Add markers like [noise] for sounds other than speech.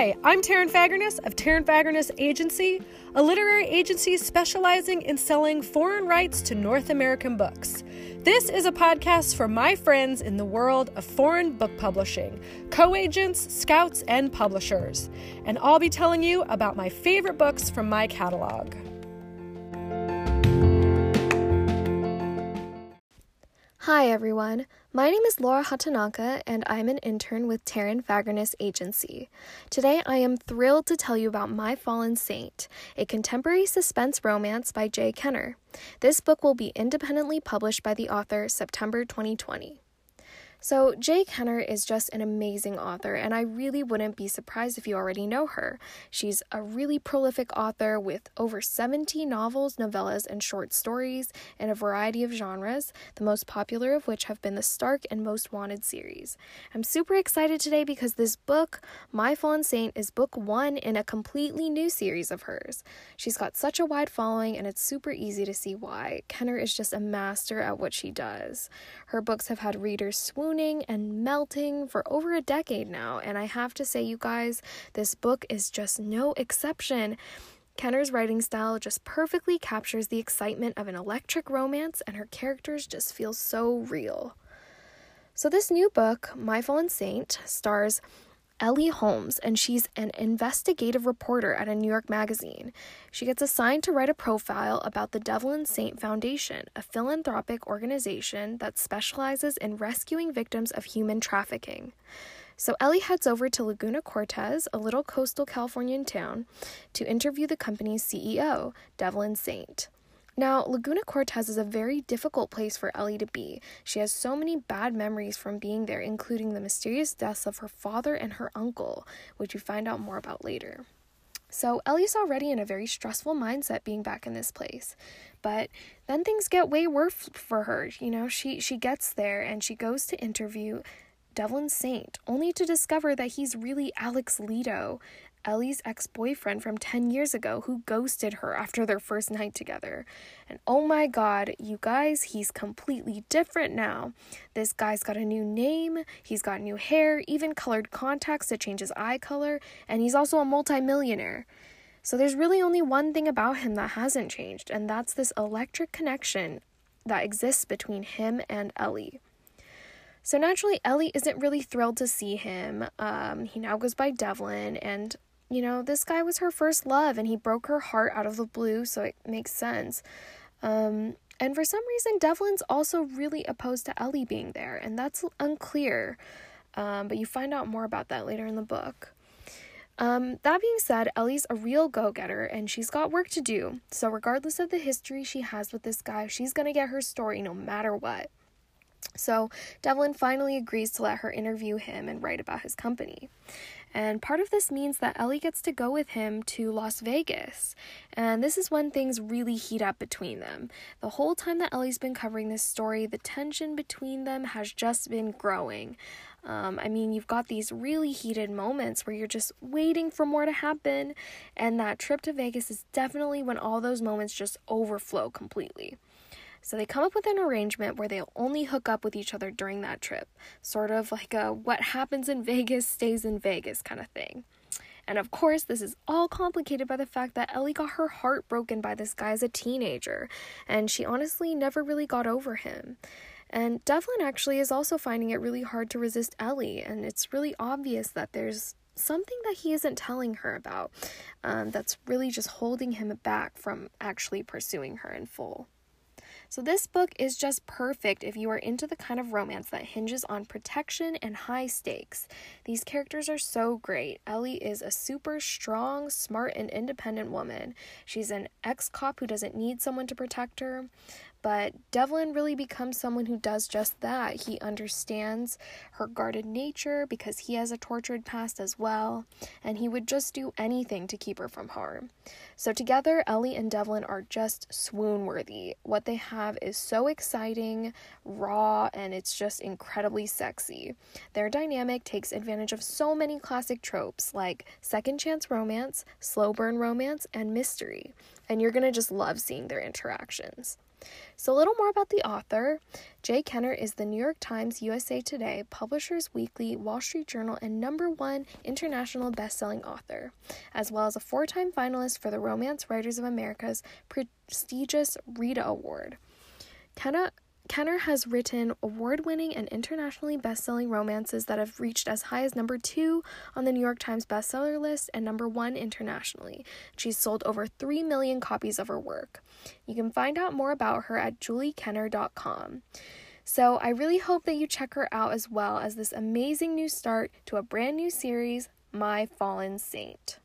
Hi, I'm Taryn Fagerness of Taryn Fagerness Agency, a literary agency specializing in selling foreign rights to North American books. This is a podcast for my friends in the world of foreign book publishing, co agents, scouts, and publishers. And I'll be telling you about my favorite books from my catalog. Hi everyone, my name is Laura Hatanaka and I'm an intern with Taryn Fagerness Agency. Today I am thrilled to tell you about My Fallen Saint, a contemporary suspense romance by J. Kenner. This book will be independently published by the author September 2020. So, J. Kenner is just an amazing author, and I really wouldn't be surprised if you already know her. She's a really prolific author with over 70 novels, novellas, and short stories in a variety of genres, the most popular of which have been the Stark and Most Wanted series. I'm super excited today because this book, My Fallen Saint, is book one in a completely new series of hers. She's got such a wide following, and it's super easy to see why. Kenner is just a master at what she does. Her books have had readers swoon and melting for over a decade now, and I have to say, you guys, this book is just no exception. Kenner's writing style just perfectly captures the excitement of an electric romance, and her characters just feel so real. So, this new book, My Fallen Saint, stars Ellie Holmes, and she's an investigative reporter at a New York magazine. She gets assigned to write a profile about the Devlin Saint Foundation, a philanthropic organization that specializes in rescuing victims of human trafficking. So Ellie heads over to Laguna Cortez, a little coastal Californian town, to interview the company's CEO, Devlin Saint. Now, Laguna Cortez is a very difficult place for Ellie to be. She has so many bad memories from being there, including the mysterious deaths of her father and her uncle, which we find out more about later. So, Ellie's already in a very stressful mindset being back in this place. But then things get way worse for her. You know, she she gets there and she goes to interview Devlin Saint, only to discover that he's really Alex Leto, Ellie's ex boyfriend from 10 years ago who ghosted her after their first night together. And oh my god, you guys, he's completely different now. This guy's got a new name, he's got new hair, even colored contacts to change his eye color, and he's also a multimillionaire. So there's really only one thing about him that hasn't changed, and that's this electric connection that exists between him and Ellie. So naturally, Ellie isn't really thrilled to see him. Um, he now goes by Devlin, and you know, this guy was her first love and he broke her heart out of the blue, so it makes sense. Um, and for some reason, Devlin's also really opposed to Ellie being there, and that's unclear. Um, but you find out more about that later in the book. Um, that being said, Ellie's a real go getter and she's got work to do. So, regardless of the history she has with this guy, she's gonna get her story no matter what. So, Devlin finally agrees to let her interview him and write about his company. And part of this means that Ellie gets to go with him to Las Vegas. And this is when things really heat up between them. The whole time that Ellie's been covering this story, the tension between them has just been growing. Um, I mean, you've got these really heated moments where you're just waiting for more to happen, and that trip to Vegas is definitely when all those moments just overflow completely. So they come up with an arrangement where they'll only hook up with each other during that trip, sort of like a what happens in [laughs] Vegas stays in Vegas kind of thing. And of course, this is all complicated by the fact that Ellie got her heart broken by this guy as a teenager, and she honestly never really got over him. And Devlin actually is also finding it really hard to resist Ellie, and it's really obvious that there's something that he isn't telling her about um, that's really just holding him back from actually pursuing her in full. So, this book is just perfect if you are into the kind of romance that hinges on protection and high stakes. These characters are so great. Ellie is a super strong, smart, and independent woman. She's an ex cop who doesn't need someone to protect her. But Devlin really becomes someone who does just that. He understands her guarded nature because he has a tortured past as well, and he would just do anything to keep her from harm. So, together, Ellie and Devlin are just swoon worthy. What they have is so exciting, raw, and it's just incredibly sexy. Their dynamic takes advantage of so many classic tropes like second chance romance, slow burn romance, and mystery, and you're gonna just love seeing their interactions. So, a little more about the author. J. Kenner is the New York Times, USA Today, Publishers Weekly, Wall Street Journal, and number one international best-selling author, as well as a four-time finalist for the Romance Writers of America's prestigious Rita Award. Kenner Kenner has written award winning and internationally best selling romances that have reached as high as number two on the New York Times bestseller list and number one internationally. She's sold over 3 million copies of her work. You can find out more about her at juliekenner.com. So I really hope that you check her out as well as this amazing new start to a brand new series, My Fallen Saint.